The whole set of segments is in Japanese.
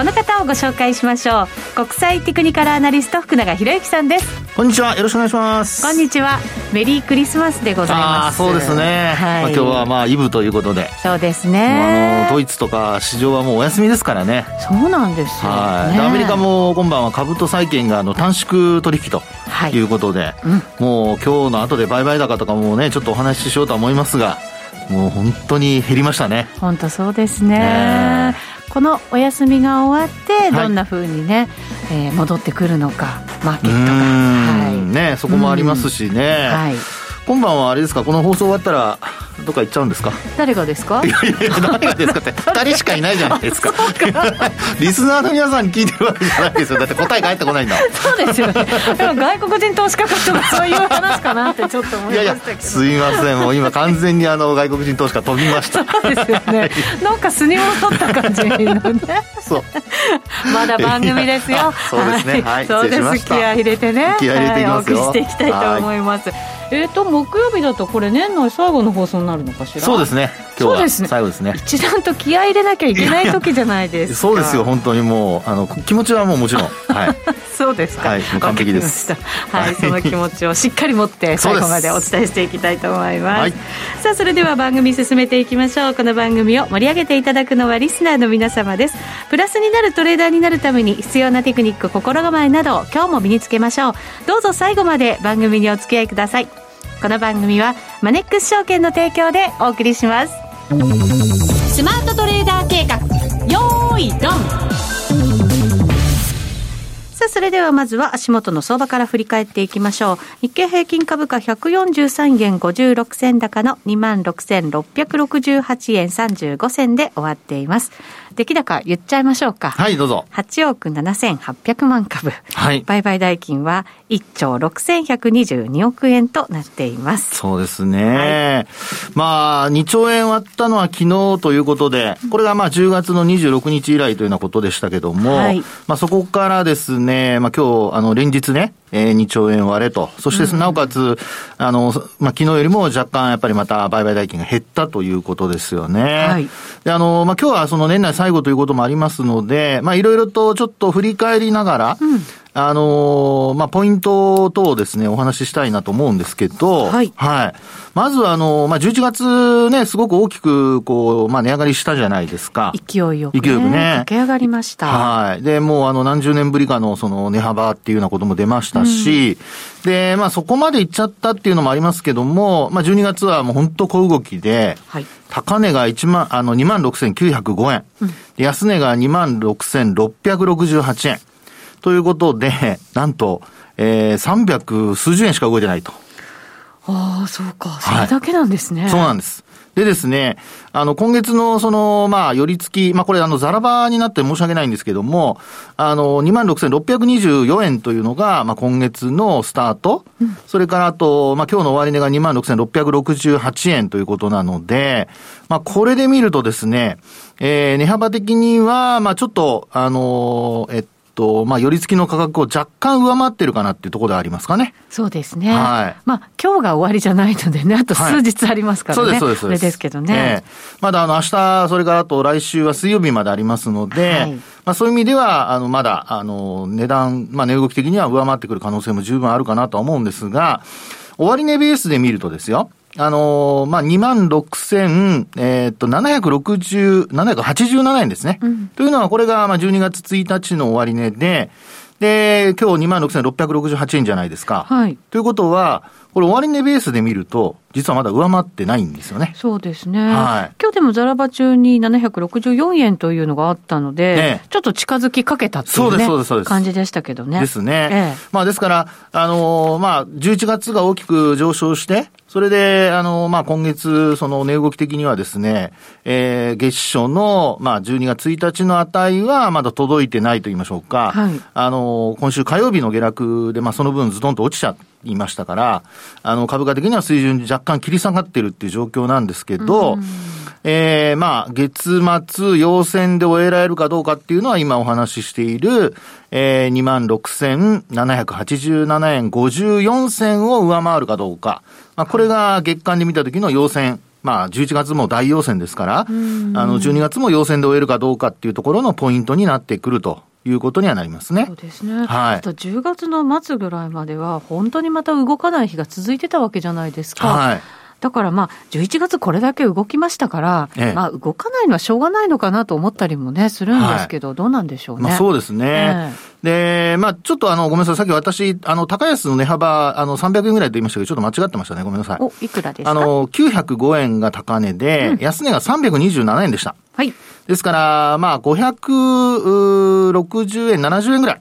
この方をご紹介しましょう。国際テクニカルアナリスト福永博之さんです。こんにちは。よろしくお願いします。こんにちは。メリークリスマスでございます。そうですね、はい、まあ、今日はまあイブということで。そうですね、あのドイツとか市場はもうお休みですからね。そうなんですよ、ね、はい。アメリカも今晩は株と債券があの短縮取引とい。うことで、はいうん、もう今日の後で売買高とかもねちょっとお話ししようとは思いますがもう本当に減りましたね。本当そうですね、ね、このお休みが終わってどんなふうにね、はい、えー、戻ってくるのかマーケットが、はい、ねそこもありますしね、はい、今晩はあれですかこの放送終わったらどっか行っちゃうんですか？誰がですか？いやいや誰がですかって。2人しかいないじゃないですか。リスナーの皆さんに聞いてるわけじゃないですよ。だって答え返ってこないんだそうですよね。でも外国人投資家かとかそういう話かなってちょっと思いましたけど。いやいやすいません。もう今完全にあの外国人投資家飛びました。そうですよね。なんかスニを取った感じのね。そう。まだ番組ですよ。そうですね。はい、そうです。気合入れてね。気合入れていきますよ、はい、お送りしていきたいと思います、えっ、ー、と木曜日だとこれ年内最後の放送になるのかしら？そうですね。今日は最後ですね。一段と気合い入れなきゃいけない時じゃないですか。そうですよ。本当にもうあの気持ちはもうもちろん。はい。そうですか、はい、完璧です。はい、その気持ちをしっかり持って最後までお伝えしていきたいと思います、はい、さあそれでは番組進めていきましょう。この番組を盛り上げていただくのはリスナーの皆様です。プラスになるトレーダーになるために必要なテクニック心構えなど今日も身につけましょう。どうぞ最後まで番組にお付き合いくださいこの番組はマネックス証券の提供でお送りしますスマートトレーダー計画よーいドンさあ、それではまずは足元の相場から振り返っていきましょう。日経平均株価143円56銭高の26,668円35銭で終わっています。出来高言っちゃいましょうか。はい、どうぞ。8億7800万株。はい。売買代金は1兆6122億円となっています。そうですね。はい、まあ、2兆円割ったのは昨日ということで、これがまあ10月の26日以来というようなことでしたけども、はい、まあそこからですね、まあ今日、あの、連日ね、えー、2兆円割れと。そして、なおかつ、あの、まあ、昨日よりも若干やっぱりまた売買代金が減ったということですよね。はい。で、あの、まあ、今日はその年内最後ということもありますので、まあ、いろいろとちょっと振り返りながら、うん、あのまあ、ポイント等をですね、お話ししたいなと思うんですけど、はい。はい。まず、あのまあ、11月ね、すごく大きく、こう、まあ、値上がりしたじゃないですか。勢いよく、ね。勢いよくね。駆け上がりました。はい。で、もう、あの、何十年ぶりかの、その、値幅っていうようなことも出ましたし、うん、で、まあ、そこまでいっちゃったっていうのもありますけども、まあ、12月はもう本当小動きで、はい。高値が1万、あの、26,905円。うん、安値が26,668円。ということで、なんと、えー、300数十円しか動いてないと。ああ、そうか。それだけなんですね。はい、そうなんです。でですね、あの、今月のその、まあ、寄り付き、まあ、これあの、ザラバになって申し訳ないんですけども、あの、26,624円というのが、まあ、今月のスタート。うん、それからあと、まあ、今日の終値が26,668円ということなので、まあ、これで見るとですね、えー、値幅的には、まあ、ちょっと、あの、えっと、まあ、寄り付きの価格を若干上回ってるかなっていうところでありますかね。そうですね。はい。まあ、今日が終わりじゃないのでね、あと数日ありますからね。はい、そうです、そうです。ですけどね。えー、まだあの、明日、それからあと来週は水曜日までありますので、はい、まあ、そういう意味では、あの、まだ、あの、値段、まあ、値動き的には上回ってくる可能性も十分あるかなとは思うんですが、終値ベースで見るとですよ、あのー、まあ、2万6000、えー、っと、760、787円ですね。うん、というのは、これが、まあ、12月1日の終値で、で、今日2万6668円じゃないですか。はい。ということは、これ終値ベースで見ると、実はまだ上回ってないんですよね。そうですね。はい。今日でもザラバ中に764円というのがあったので、ね、ちょっと近づきかけたっていう、ね、そうです、そうです。感じでしたけどね。ですね。ええ、まあですから、あのー、まあ、11月が大きく上昇して、それで、あの、まあ、今月、その値動き的にはですね、えー、月初の、まあ、12月1日の値はまだ届いてないと言いましょうか。はい。あの、今週火曜日の下落で、まあ、その分ズドンと落ちちゃいましたから、あの、株価的には水準若干切り下がってるっていう状況なんですけど、えー、まあ、月末、陽線で終えられるかどうかっていうのは今お話ししている、えー、26,787円54銭を上回るかどうか。まあ、これが月間で見た時の陽線。まあ、11月も大陽線ですから、あの、12月も陽線で終えるかどうかっていうところのポイントになってくるということにはなりますね。そうですね。はい。あと10月の末ぐらいまでは、本当にまた動かない日が続いてたわけじゃないですか。はい。だからまあ、11月これだけ動きましたから、ええ、まあ、動かないのはしょうがないのかなと思ったりもね、するんですけど、はい、どうなんでしょうね。まあ、そうですね。え、で、まあ、ちょっとあの、ごめんなさい。さっき私、あの、高安の値幅、あの、300円ぐらいと言いましたけど、ちょっと間違ってましたね。ごめんなさい。お、いくらですか？あの、905円が高値で、うん、安値が327円でした。はい。ですから、まあ、560円、70円ぐらい。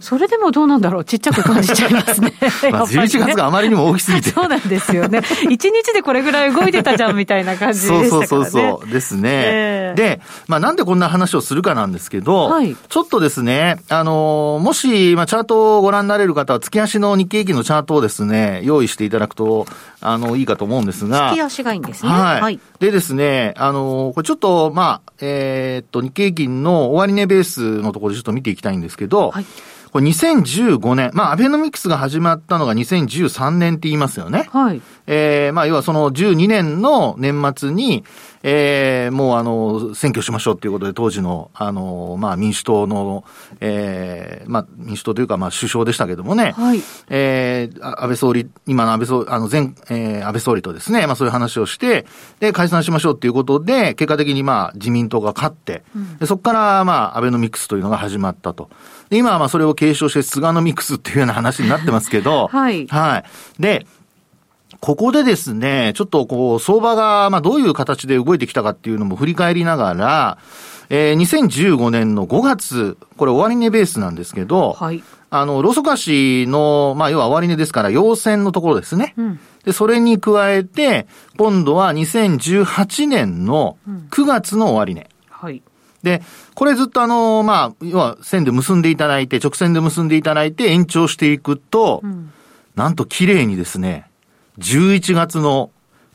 それでもどうなんだろう、ちっちゃく感じちゃいますね。まあ11月があまりにも大きすぎて。そうなんですよね。1日でこれぐらい動いてたじゃんみたいな感じでしたからね。そうそうそうそうですね。えー、で、まあなんでこんな話をするかなんですけど、はい、ちょっとですね、あの、もし、まあチャートをご覧になれる方は、月足の日経平均のチャートをですね、用意していただくと、あの、いいかと思うんですが。月足がいいんですね。はい。はい、でですね、あの、これちょっと、まあ、えー、っと、日経平均の終値ベースのところでちょっと見ていきたいんですけど、はいこれ2015年、まあ、アベノミクスが始まったのが2013年って言いますよね。はい。えー、まあ、要はその12年の年末に、えー、もうあの、選挙しましょうっていうことで、当時の、あの、まあ、民主党の、えー、まあ、民主党というか、まあ、首相でしたけどもね、はい。えー、安倍総理、今の安倍総理、あの、前、えー、安倍総理とですね、まあ、そういう話をして、で、解散しましょうっていうことで、結果的にまあ、自民党が勝って、うん、でそこから、まあ、アベノミクスというのが始まったと。で、今はまあ、それを継承して、菅ノミクスっていうような話になってますけど、はい。はい。で、ここでですね、ちょっとこう、相場が、まあ、どういう形で動いてきたかっていうのも振り返りながら、えー、2015年の5月、これ終値ベースなんですけど、はい。あの、ロソカシの、まあ、要は終値ですから、陽線のところですね。うん。で、それに加えて、今度は2018年の9月の終値、うん。はい。で、これずっとあの、まあ、要は線で結んでいただいて、直線で結んでいただいて延長していくと、うん、なんと綺麗にですね、11月の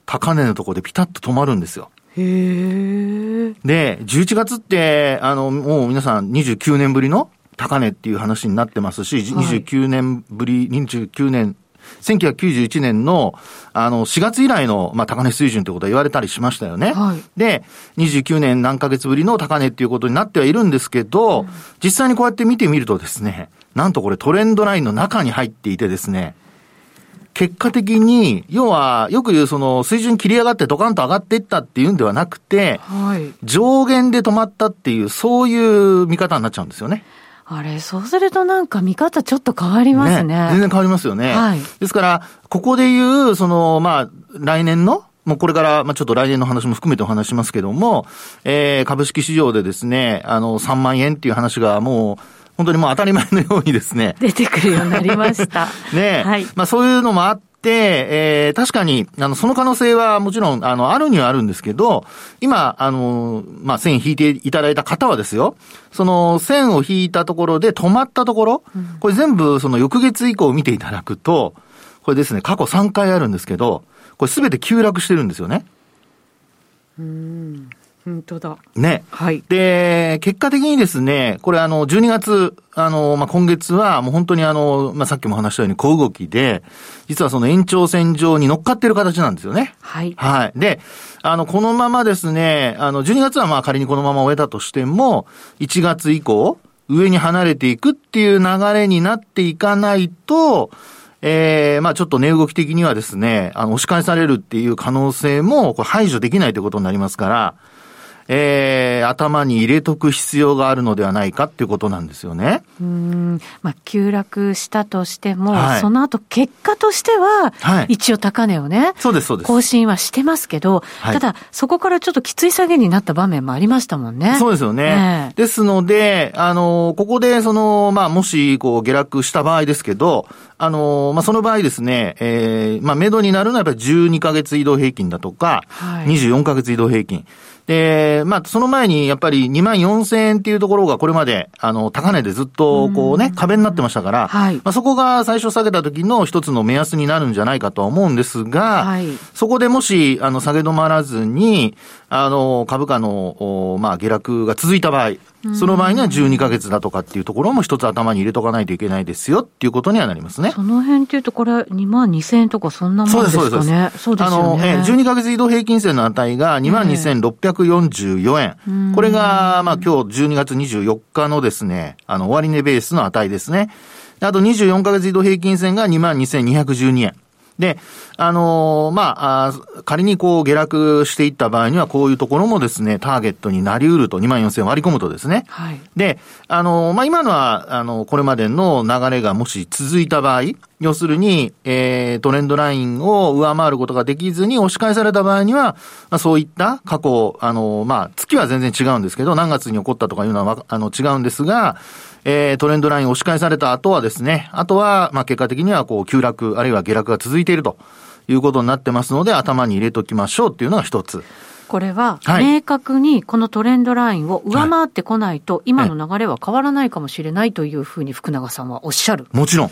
高値のところでピタッと止まるんですよ。へで、11月って、あの、もう皆さん29年ぶりの高値っていう話になってますし、はい、29年ぶり、29年、1991年の、あの、4月以来の、まあ、高値水準ということは言われたりしましたよね。はい、で、29年何ヶ月ぶりの高値っていうことになってはいるんですけど、うん、実際にこうやって見てみるとですね、なんとこれトレンドラインの中に入っていてですね、結果的に、要は、よく言うその水準切り上がってドカンと上がっていったっていうんではなくて、はい、上限で止まったっていう、そういう見方になっちゃうんですよね。あれ、そうするとなんか見方ちょっと変わりますね。ね全然変わりますよね。はい。ですから、ここで言う、その、まあ、来年の、もうこれから、まあ、ちょっと来年の話も含めてお話しますけども、えー、株式市場でですね、あの、3万円っていう話がもう、本当にもう当たり前のようにですね。出てくるようになりました。ねはい。まあそういうのもあって、えー、確かに、あの、その可能性はもちろん、あの、あるにはあるんですけど、今、あの、まあ、線引いていただいた方はですよ、その線を引いたところで止まったところ、うん、これ全部その翌月以降見ていただくと、これですね、過去3回あるんですけど、これすべて急落してるんですよね。うん。本当だ。ね。はい。で、結果的にですね、これあの、12月、あの、まあ、今月はもう本当にあの、まあ、さっきも話したように小動きで、実はその延長線上に乗っかってる形なんですよね。はい。はい。で、あの、このままですね、あの、12月はまあ仮にこのまま終えたとしても、1月以降、上に離れていくっていう流れになっていかないと、ええー、まあちょっと値動き的にはですね、あの、押し返されるっていう可能性も、これ排除できないということになりますから、えー、頭に入れとく必要があるのではないかっていうことなんですよね。うん。まあ、急落したとしても、はい、その後結果としては、はい、一応高値をね、そうです、そうです。更新はしてますけど、はい、ただ、そこからちょっときつい下げになった場面もありましたもんね。そうですよね。えー、ですので、あの、ここで、その、まあ、もし、こう、下落した場合ですけど、あの、まあ、その場合ですね、えー、まあ、目処になるのはやっぱり12ヶ月移動平均だとか、はい、24ヶ月移動平均。で、まあ、その前にやっぱり2万4000円っていうところがこれまで、あの、高値でずっとこうね、壁になってましたから、はい、まあ、そこが最初下げた時の一つの目安になるんじゃないかとは思うんですが、はい、そこでもし、あの、下げ止まらずに、あの、株価の、まあ、下落が続いた場合、その場合には12ヶ月だとかっていうところも一つ頭に入れとかないといけないですよっていうことにはなりますね。その辺っていうと、これ2万2000円とかそんなもんですかね。そうです、そうです。そうですよね。あの、12ヶ月移動平均線の値が2万2644円。えー、これが、まあ今日12月24日のですね、あの、終値ベースの値ですね。あと24ヶ月移動平均線が2万2212円。で、あのー、まあ、あ仮にこう下落していった場合には、こういうところもですね、ターゲットになり得ると、2万4000割り込むとですね。はい。で、あのー、まあ、今のは、あの、これまでの流れがもし続いた場合、要するに、えー、トレンドラインを上回ることができずに押し返された場合には、まあ、そういった過去、あのー、まあ、月は全然違うんですけど、何月に起こったとかいうのは、あの、違うんですが、えー、トレンドライン押し返された後はですね、あとは、まあ、結果的には、こう、急落、あるいは下落が続いているということになってますので、頭に入れときましょうっていうのが一つ。これは、明確にこのトレンドラインを上回ってこないと、今の流れは変わらないかもしれないというふうに福永さんはおっしゃる。もちろん。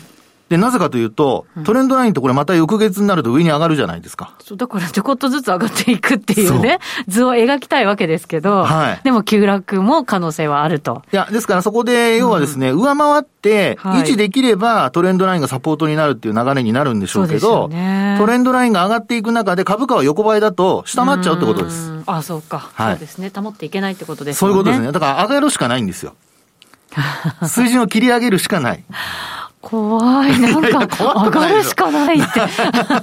で、なぜかというと、トレンドラインってこれまた翌月になると上に上がるじゃないですか。そう、だからちょこっとずつ上がっていくっていうね、図を描きたいわけですけど、はい、でも急落も可能性はあると。いや、ですからそこで、要はですね、うん、上回って、維持できればトレンドラインがサポートになるっていう流れになるんでしょうけど、ね、トレンドラインが上がっていく中で株価は横ばいだと下回っちゃうってことです。ああ、そうか、はい。そうですね。保っていけないってことですね。そういうことですね。だから上がるしかないんですよ。水準を切り上げるしかない。怖い。なんか、上がるしかないって。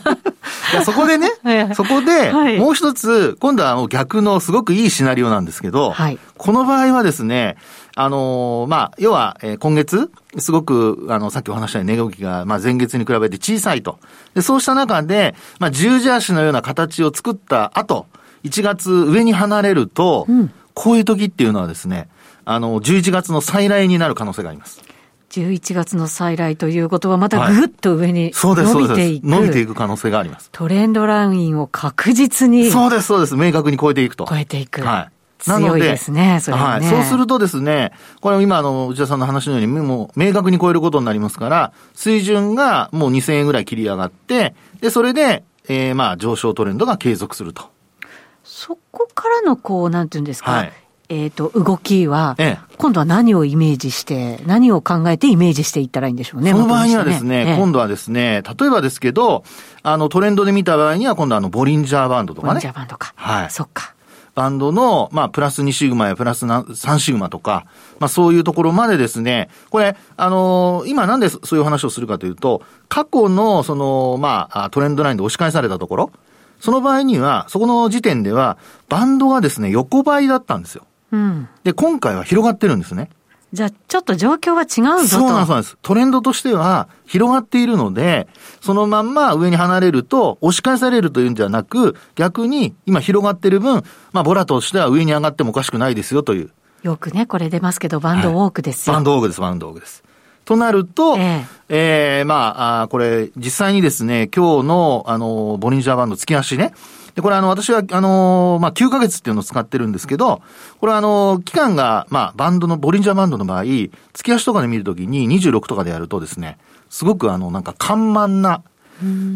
そこでね、そこで、もう一つ、今度は逆のすごくいいシナリオなんですけど、はい、この場合はですね、あのー、まあ、要は、えー、今月、すごく、あの、さっきお話したように値動きが、まあ、前月に比べて小さいと。で、そうした中で、まあ、十字足のような形を作った後、1月上に離れると、うん、こういう時っていうのはですね、あの、11月の再来になる可能性があります。11月の再来ということは、またぐっと上に伸びていく、伸びていく可能性があります。トレンドラインを確実に。そうです、そうです。明確に超えていくと。超えていく。はい。強いですね、それね。はい。そうするとですね、これ今、あの、内田さんの話のように、もう明確に超えることになりますから、水準がもう2000円ぐらい切り上がって、で、それで、えー、まあ、上昇トレンドが継続すると。そこからの、こう、なんていうんですか、はい、えっ、と、動きは、今度は何をイメージして、何を考えてイメージしていったらいいんでしょうね。その場合にはですね、ね今度はですね、例えばですけど、あの、トレンドで見た場合には、今度はあの、ボリンジャーバンドとかね。ボリンジャーバンドか。はい。そっか。バンドの、まあ、プラス2シグマやプラス3シグマとか、まあ、そういうところまでですね、これ、あのー、今なんでそういう話をするかというと、過去の、その、まあ、トレンドラインで押し返されたところ、その場合には、そこの時点では、バンドがですね、横ばいだったんですよ。うん、で、今回は広がってるんですね。じゃあ、ちょっと状況は違うぞと。そうなんです。トレンドとしては広がっているので、そのまんま上に離れると押し返されるというんじゃなく、逆に今広がっている分、まあ、ボラとしては上に上がってもおかしくないですよという。よくね、これ出ますけど、バンドウォークですよ。はい、バンドウォークです、バンドウォークです。となると、えー、えー、まあ、あこれ、実際にですね、今日の、あの、ボリンジャーバンド月足ね、で、これあの、私は、あのまあ、9ヶ月っていうのを使ってるんですけど、これはあの、期間が、まあ、バンドの、ボリンジャーバンドの場合、月足とかで見るときに26とかでやるとですね、すごくあの、なんか緩慢な、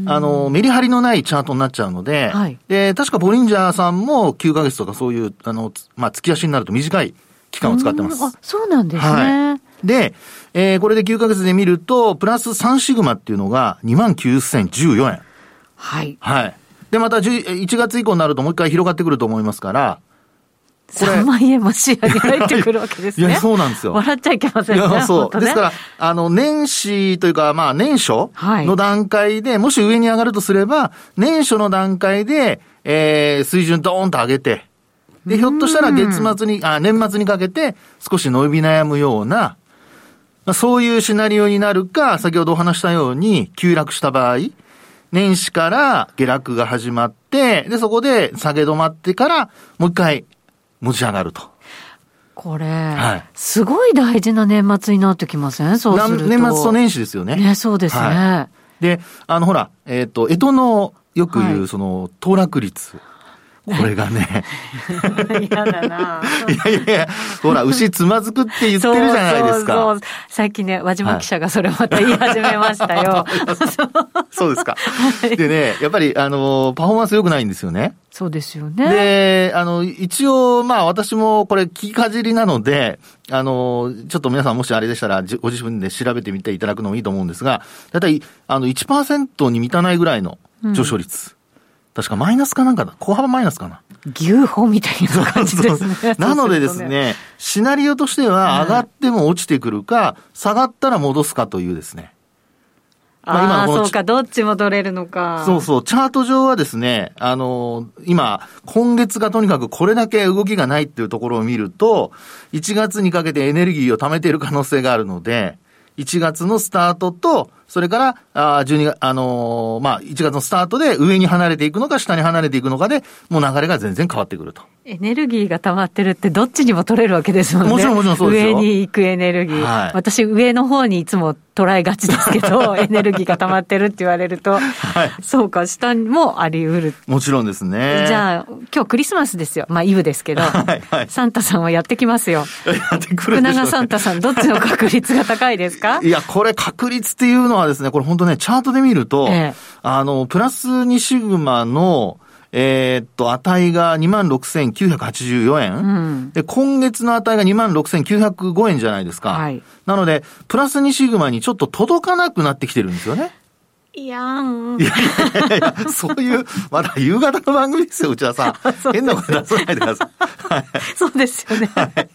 あの、メリハリのないチャートになっちゃうので、はい、で、確かボリンジャーさんも9ヶ月とかそういう、あの、まあ、月足になると短い期間を使ってます。あ、そうなんですね。はい、で、えー、これで9ヶ月で見ると、プラス3シグマっていうのが29,014円。はい。はい。で、また1月以降になるともう一回広がってくると思いますから、これ。3万円も視野に入ってくるわけですね。いや、そうなんですよ。笑っちゃいけませんね。いや、そう。ね、ですから、あの、年始というか、まあ、年初の段階で、はい、もし上に上がるとすれば、年初の段階で、えー、水準ドーンと上げて、で、ひょっとしたら月末に、あ、年末にかけて少し伸び悩むような、まあ、そういうシナリオになるか、先ほどお話したように、急落した場合、年始から下落が始まって、で、そこで下げ止まってから、もう一回持ち上がると。これ、はい、すごい大事な年末になってきません？そうすると。年末と年始ですよね。ね、そうですね。はい、で、あの、ほら、えっ、ー、と、江戸のよく言う、その、騰落率。これがね。嫌だな。いやいやほら、牛つまずくって言ってるじゃないですか。そうそう最近ね、和島記者がそれまた言い始めましたよ。そうですか。でね、やっぱり、あの、パフォーマンス良くないんですよね。そうですよね。で、あの、一応、まあ私もこれ聞きかじりなので、あの、ちょっと皆さんもしあれでしたら、ご自分で調べてみていただくのもいいと思うんですが、だいたい、あの、1%に満たないぐらいの上昇率。うん確かマイナスかなんかだ。小幅マイナスかな。牛歩みたいな感じですね。なのでですね、シナリオとしては上がっても落ちてくるか、下がったら戻すかというですね。まあ、今そうか、どっちも取れるのか。そうそう、チャート上はですね、あのー、今、今月がとにかくこれだけ動きがないっていうところを見ると、1月にかけてエネルギーを貯めている可能性があるので、1月のスタートと、それから、あ12月、あのー、まあ、1月のスタートで上に離れていくのか、下に離れていくのかで、もう流れが全然変わってくると。エネルギーが溜まってるって、どっちにも取れるわけですもんね。もちろんもちろんそうですよ。上に行くエネルギー。はい、私、上の方にいつも捉えがちですけど、エネルギーが溜まってるって言われると、はい、そうか、下もあり得る。もちろんですね。じゃあ、今日クリスマスですよ。まあ、イブですけど、はいはい、サンタさんはやってきますよ。やってくるね、長サンタさん、どっちの確率が高いですか？いや、これ確率っていうのはですね、これ本当ね、チャートで見ると、ええ、あの、プラス2シグマの、えー、っと、値が26,984円、うん、で、今月の値が26,905円じゃないですか。はい。なので、プラス2シグマにちょっと届かなくなってきてるんですよね。いやーん。いやいやいや、そういう、まだ夕方の番組ですよ、内田さん。変なこと出さないでください。はい、そうですよね。はい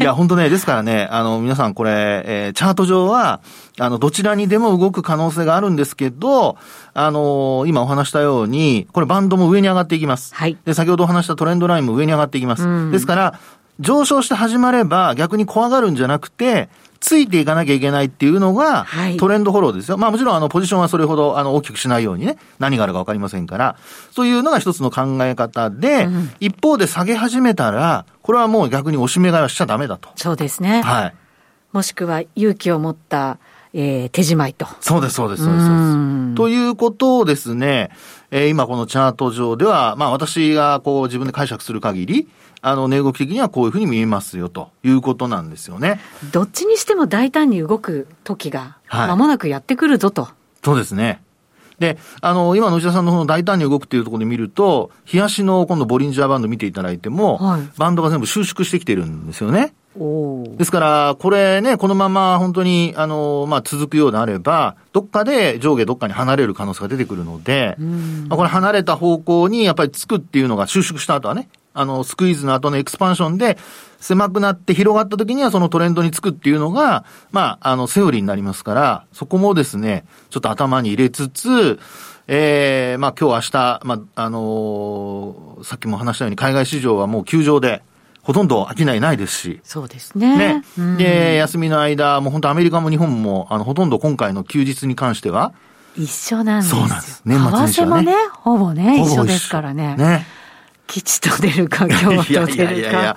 いや、本当ね、ですからね、あの、皆さんこれ、えー、チャート上は、あの、どちらにでも動く可能性があるんですけど、あのー、今お話したように、これバンドも上に上がっていきます。はい。で、先ほどお話したトレンドラインも上に上がっていきます。うん、ですから、上昇して始まれば逆に怖がるんじゃなくて、ついていかなきゃいけないっていうのが、トレンドフォローですよ。はい、まあもちろんあのポジションはそれほどあの大きくしないようにね、何があるかわかりませんから、そういうのが一つの考え方で、うん、一方で下げ始めたら、これはもう逆に押し目買いはしちゃダメだと。そうですね。はい。もしくは勇気を持った、えー、手仕舞いと。そうです、そうです、そうです。ということをですね、えー、今このチャート上では、まあ私がこう自分で解釈する限り、あの、値動き的にはこういうふうに見えますよということなんですよね。どっちにしても大胆に動く時が、まもなくやってくるぞと。はい、そうですね。で、あの、今の内田さんの方の大胆に動くっていうところで見ると、冷やしの今度ボリンジャーバンド見ていただいても、はい、バンドが全部収縮してきてるんですよね。ですから、これね、このまま本当に、あの、まあ、続くようであれば、どっかで上下どっかに離れる可能性が出てくるので、まあ、これ離れた方向にやっぱりつくっていうのが収縮した後はね、あの、スクイーズの後のエクスパンションで、狭くなって広がった時にはそのトレンドにつくっていうのが、まあ、あの、セオリーになりますから、そこもですね、ちょっと頭に入れつつ、ええー、まあ今日明日、まあ、あのー、さっきも話したように海外市場はもう休場で、ほとんど商いないですし。そうですね。ね。で、休みの間、もう本当アメリカも日本も、あの、ほとんど今回の休日に関しては、一緒なんですそうなんです。年末年始はね。為替もね、ほぼね、一緒ですからね。ね。吉と出るか、今日と出るか。いやいやいや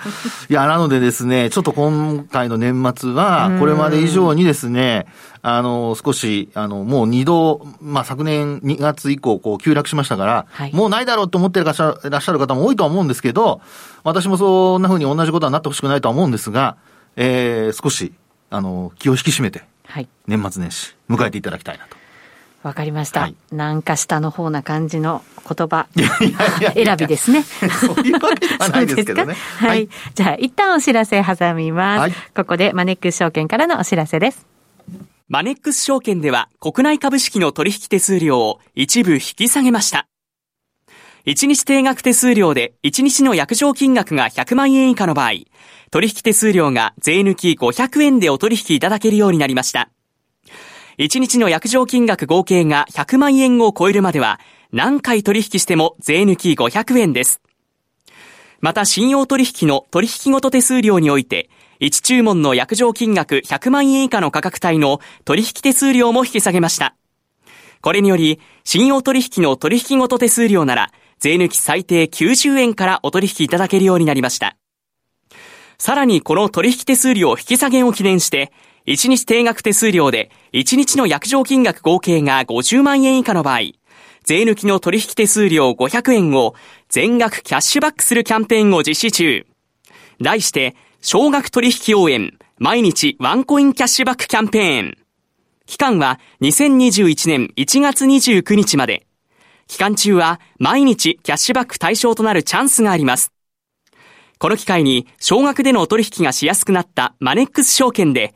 いや、なのでですね、ちょっと今回の年末は、これまで以上にですね、あの、少し、あの、もう二度、まあ、昨年2月以降、こう、急落しましたから、はい、もうないだろうと思ってらっしゃる方も多いとは思うんですけど、私もそんな風に同じことはなってほしくないとは思うんですが、えー、少し、あの、気を引き締めて、はい、年末年始、迎えていただきたいなと。わかりました、はい、なんか下の方な感じの言葉選びですね。そういうわけではないですけどね。はい、はい。じゃあ、一旦お知らせ挟みます。はい、ここでマネックス証券からのお知らせです。マネックス証券では国内株式の取引手数料を一部引き下げました。1日定額手数料で1日の約定金額が100万円以下の場合、取引手数料が税抜き500円でお取引いただけるようになりました。1日の約定金額合計が100万円を超えるまでは、何回取引しても税抜き500円です。また信用取引の取引ごと手数料において、1注文の約定金額100万円以下の価格帯の取引手数料も引き下げました。これにより、信用取引の取引ごと手数料なら、税抜き最低90円からお取引いただけるようになりました。さらにこの取引手数料引き下げを記念して、1日定額手数料で1日の約定金額合計が50万円以下の場合、税抜きの取引手数料500円を全額キャッシュバックするキャンペーンを実施中。題して、少額取引応援、毎日ワンコインキャッシュバックキャンペーン。期間は2021年1月29日まで。期間中は毎日キャッシュバック対象となるチャンスがあります。この機会に少額での取引がしやすくなったマネックス証券で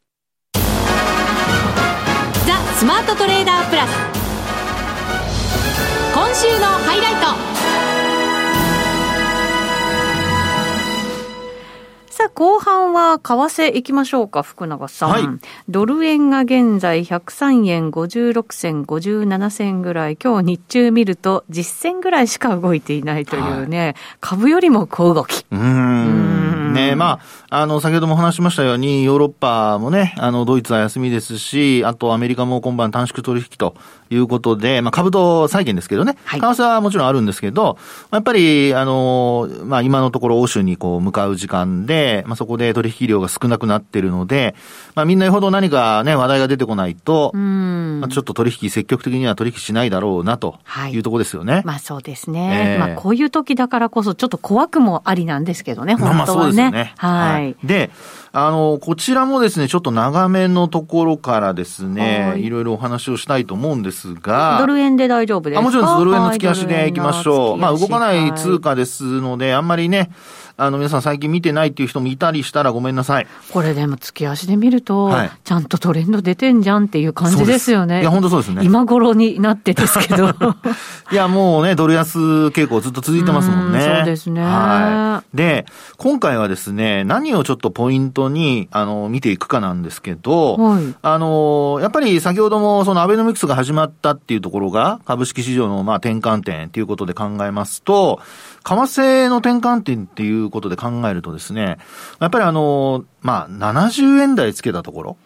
ザ・スマートトレーダープラス。今週のハイライト。さあ、後半は為替いきましょうか、福永さん。はい、ドル円が現在103円56銭、57銭ぐらい、今日日中見ると実銭ぐらいしか動いていないというね、はい、株よりも小動き。うん。ね。まあ、あの、先ほども話しましたように、ヨーロッパもね、あの、ドイツは休みですし、あとアメリカも今晩短縮取引ということで、まあ、株と債券ですけどね、為替はもちろんあるんですけど、やっぱり、あの、まあ、今のところ欧州にこう向かう時間で、まあ、そこで取引量が少なくなっているので、まあ、みんなよほど何かね、話題が出てこないと、まあ、ちょっと取引積極的には取引しないだろうなとい。うところですよね。はい、まあ、そうですね。えー、まあ、こういう時だからこそ、ちょっと怖くもありなんですけどね、本当はね。まあ、そうですよね。はい。で、あの、こちらもですね、ちょっと長めのところからですね、いろいろお話をしたいと思うんですが。ドル円で大丈夫ですか？あもちろんドル円の月足でいきましょう。まあ、動かない通貨ですので、あんまりね、あの、皆さん最近見てないっていう人もいたりしたらごめんなさい。これでも月足で見ると、はい、ちゃんとトレンド出てんじゃんっていう感じですよね。いや、本当そうですね。今頃になってですけど。いや、もうね、ドル安傾向ずっと続いてますもんね。そうですね。はい。で、今回はですね、何をちょっとポイントに、あの、見ていくかなんですけど、はい、あの、やっぱり先ほどもそのアベノミクスが始まったっていうところが、株式市場のまあ転換点っていうことで考えますと、為替の転換点っていうことで考えるとですね、やっぱりあの、まあ、70円台つけたところ、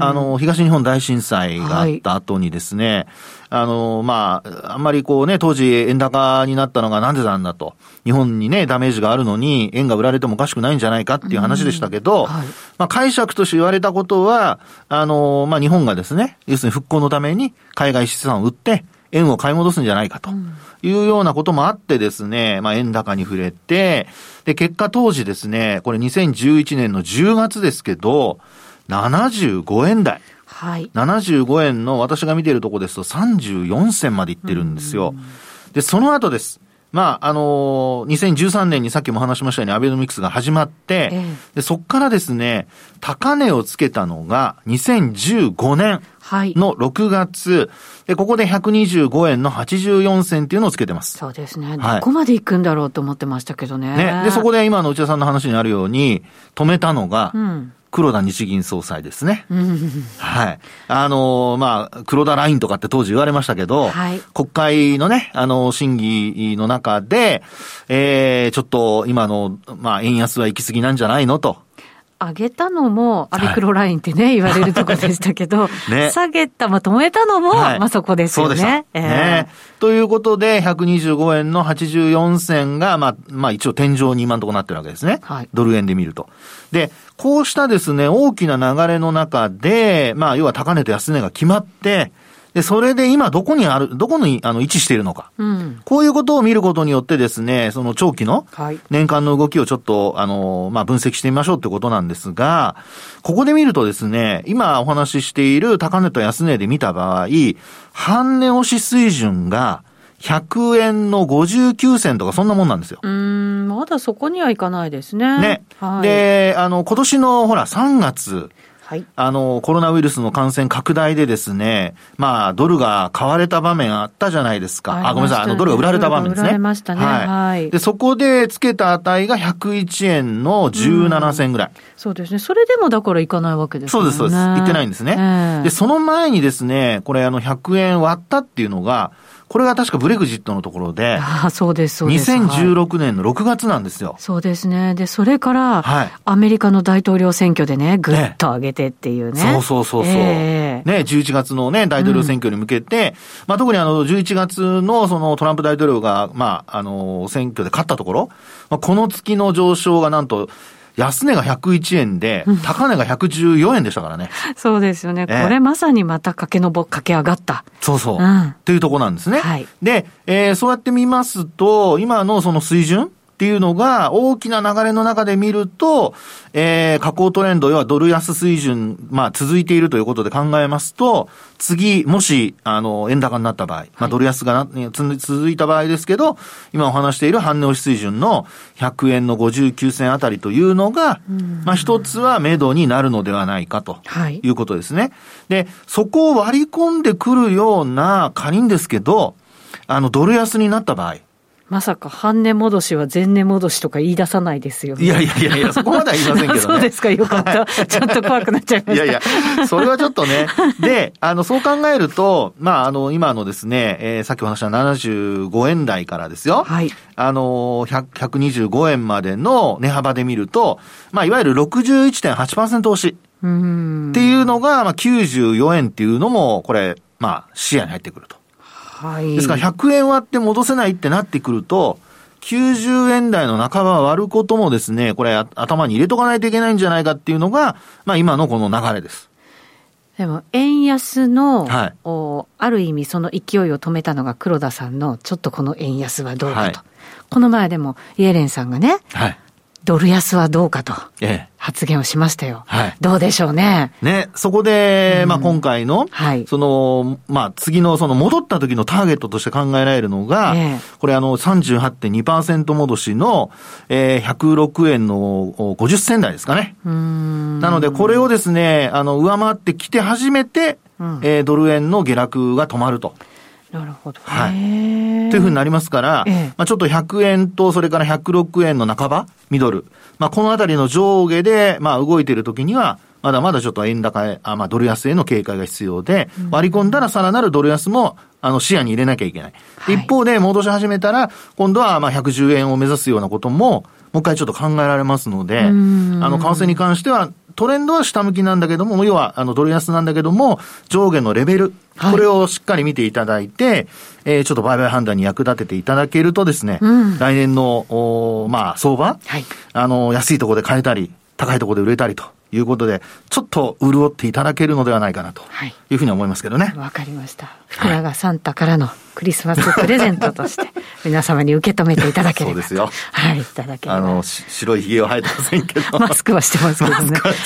あの、東日本大震災があった後にですね、はい、あの、まあ、あんまりこうね、当時円高になったのがなんでなんだと。日本にね、ダメージがあるのに、円が売られてもおかしくないんじゃないかっていう話でしたけど、はい、まあ、解釈として言われたことは、あの、まあ、日本がですね、要するに復興のために海外資産を売って、円を買い戻すんじゃないかと。いうようなこともあってですね、まあ円高に触れて、で、結果当時ですね、これ2011年の10月ですけど、75円台。はい。75円の私が見ているとこですと34銭までいってるんですよ。で、その後です。まあ、あのー、2013年にさっきも話しましたようにアベノミクスが始まって、ええ、でそこからですね、高値をつけたのが2015年の6月、はい、でここで125円の84銭っていうのをつけてます。そうですね。どこまで行くんだろうと思ってましたけどね。ね。で、そこで今の内田さんの話にあるように、止めたのが、うん黒田日銀総裁ですね。はい。あの、まあ、黒田ラインとかって当時言われましたけど、はい、国会のね、あの、審議の中で、えー、ちょっと今の、まあ、円安は行き過ぎなんじゃないのと。上げたのも、アビクロラインってね、はい、言われるとこでしたけど、ね、下げた、まあ、止めたのも、はい、まあ、そこですよね。そうで。えー、ね。ということで、125円の84銭が、まあ、まあ、一応天井に今のところなってるわけですね。はい。ドル円で見ると。で、こうしたですね、大きな流れの中で、まあ、要は高値と安値が決まって、で、それで今どこにある、どこにあの位置しているのか。うん、こういうことを見ることによってですね、その長期の年間の動きをちょっと、あの、まあ、分析してみましょうってことなんですが、ここで見るとですね、今お話ししている高値と安値で見た場合、半値押し水準が100円の59銭とかそんなもんなんですよ。うん、まだそこにはいかないですね。ね。はい、で、あの、今年のほら3月、はい、あの、コロナウイルスの感染拡大でですね、まあ、ドルが買われた場面あったじゃないですか。あ、あごめんなさい、あの、ドルが売られた場面ですね。売られましたね。はい。はい、で、そこでつけた値が101円の17銭ぐらい。うそうですね。それでもだからいかないわけですね。そうです、そうです。いってないんですね。えー、で、その前にですね、これあの、100円割ったっていうのが、これが確かブレグジットのところで、あそうです、そうです。2016年の6月なんですよ。そうですね。で、それから、はい、アメリカの大統領選挙でね、ぐっと上げてっていうね。ねそうそうそうそう。えー、ね、11月のね、大統領選挙に向けて、うん、まあ特にあの、11月のそのトランプ大統領が、まあ、あの、選挙で勝ったところ、まあ、この月の上昇がなんと、安値が101円で、高値が114円でしたからね。そうですよね。これまさにまた駆け上、駆け上がった。そうそう。うん、っていうとこなんですね。はい、で、えー、そうやって見ますと、今のその水準っていうのが大きな流れの中で見ると、えー、下降トレンド、要はドル安水準、まあ続いているということで考えますと、次、もし、あの、円高になった場合、まあドル安がな、続いた場合ですけど、今お話している半値押し水準の100円の59銭あたりというのが、まあ一つは目処になるのではないかとい。うことですね。はい、で、そこを割り込んでくるような、仮にですけど、あの、ドル安になった場合、まさか半値戻しは前値戻しとか言い出さないですよね。いやいやいやいや、そこまでは言いませんけどね。そうですか、よかった。ちょっと怖くなっちゃいました。いやいや、それはちょっとね。で、あの、そう考えると、まあ、あの、今のですね、えー、さっきお話した75円台からですよ。はい。あの、125円までの値幅で見ると、まあ、いわゆる61.8%押し。っていうのが、まあ、94円っていうのも、これ、まあ、視野に入ってくると。はい。ですから100円割って戻せないってなってくると、90円台の半ば割ることもですね、これ頭に入れとかないといけないんじゃないかっていうのが、まあ今のこの流れです。でも、円安の、はい、おある意味その勢いを止めたのが黒田さんの、ちょっとこの円安はどうかと。はい、この前でも、イエレンさんがね、はい、ドル安はどうかと発言をしましたよ。はい、どうでしょうね。ね、そこで、まあ今回の、はい、その、まあ次のその戻った時のターゲットとして考えられるのが、えこれあの38.2%戻しの、えー、106円の50銭台ですかね。なのでこれをですね、あの上回ってきて初めて、うん、えー、ドル円の下落が止まると。なるほど。はい。というふうになりますから、ええ、まあちょっと100円とそれから106円の半ば、ミドル。まあこのあたりの上下で、まあ動いているときには、まだまだちょっと円高へ、あまあドル安への警戒が必要で、うん、割り込んだらさらなるドル安も、あの視野に入れなきゃいけない。はい、一方で戻し始めたら、今度はまあ110円を目指すようなことも、もう一回ちょっと考えられますので、あの、為替に関しては、トレンドは下向きなんだけども、要は、あの、ドル安なんだけども、上下のレベル、これをしっかり見ていただいて、えー、ちょっと売買判断に役立てていただけるとですね、うん、来年の、おまあ、相場、はい、あの、安いところで買えたり、高いところで売れたりということで、ちょっと潤っていただけるのではないかなというふうに思いますけどね。わ、はい、かりました。福永サンタからのクリスマスプレゼントとして、皆様に受け止めていただければ。そうですよ。はい、いただければ。あの、白い髭は生えてませんけど。マスクはしてますけ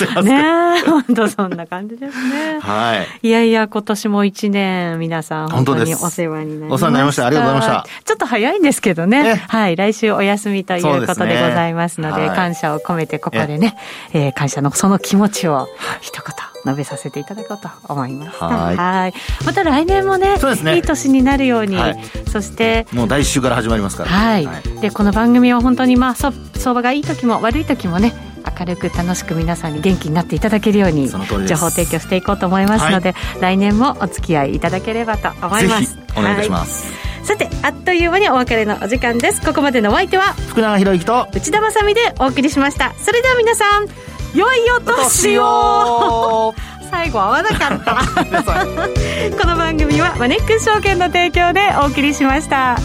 どね。ね本当そんな感じですね。はい。いやいや、今年も一年、皆さん、本当にお世話になりました。お世話になりました。ありがとうございました。ちょっと早いんですけどね。はい、来週お休みということでございますので、感謝を込めてここでね、え感謝のその気持ちを一言述べさせていただこうと思います。はい。また来年もね、ね、いい年になるように、はい、そしてもう来週から始まりますから。はい。はい、でこの番組は本当にまあ相場がいい時も悪い時もね。明るく楽しく皆さんに元気になっていただけるように情報提供していこうと思いますので、はい、来年もお付き合いいただければと思います。お願いいたします、さてあっという間にお別れのお時間です。ここまでのお相手は福永博之と内田まさでお送りしました。それでは皆さん良いお年を。最後合わなかった。この番組はマネックス証券の提供でお送りしました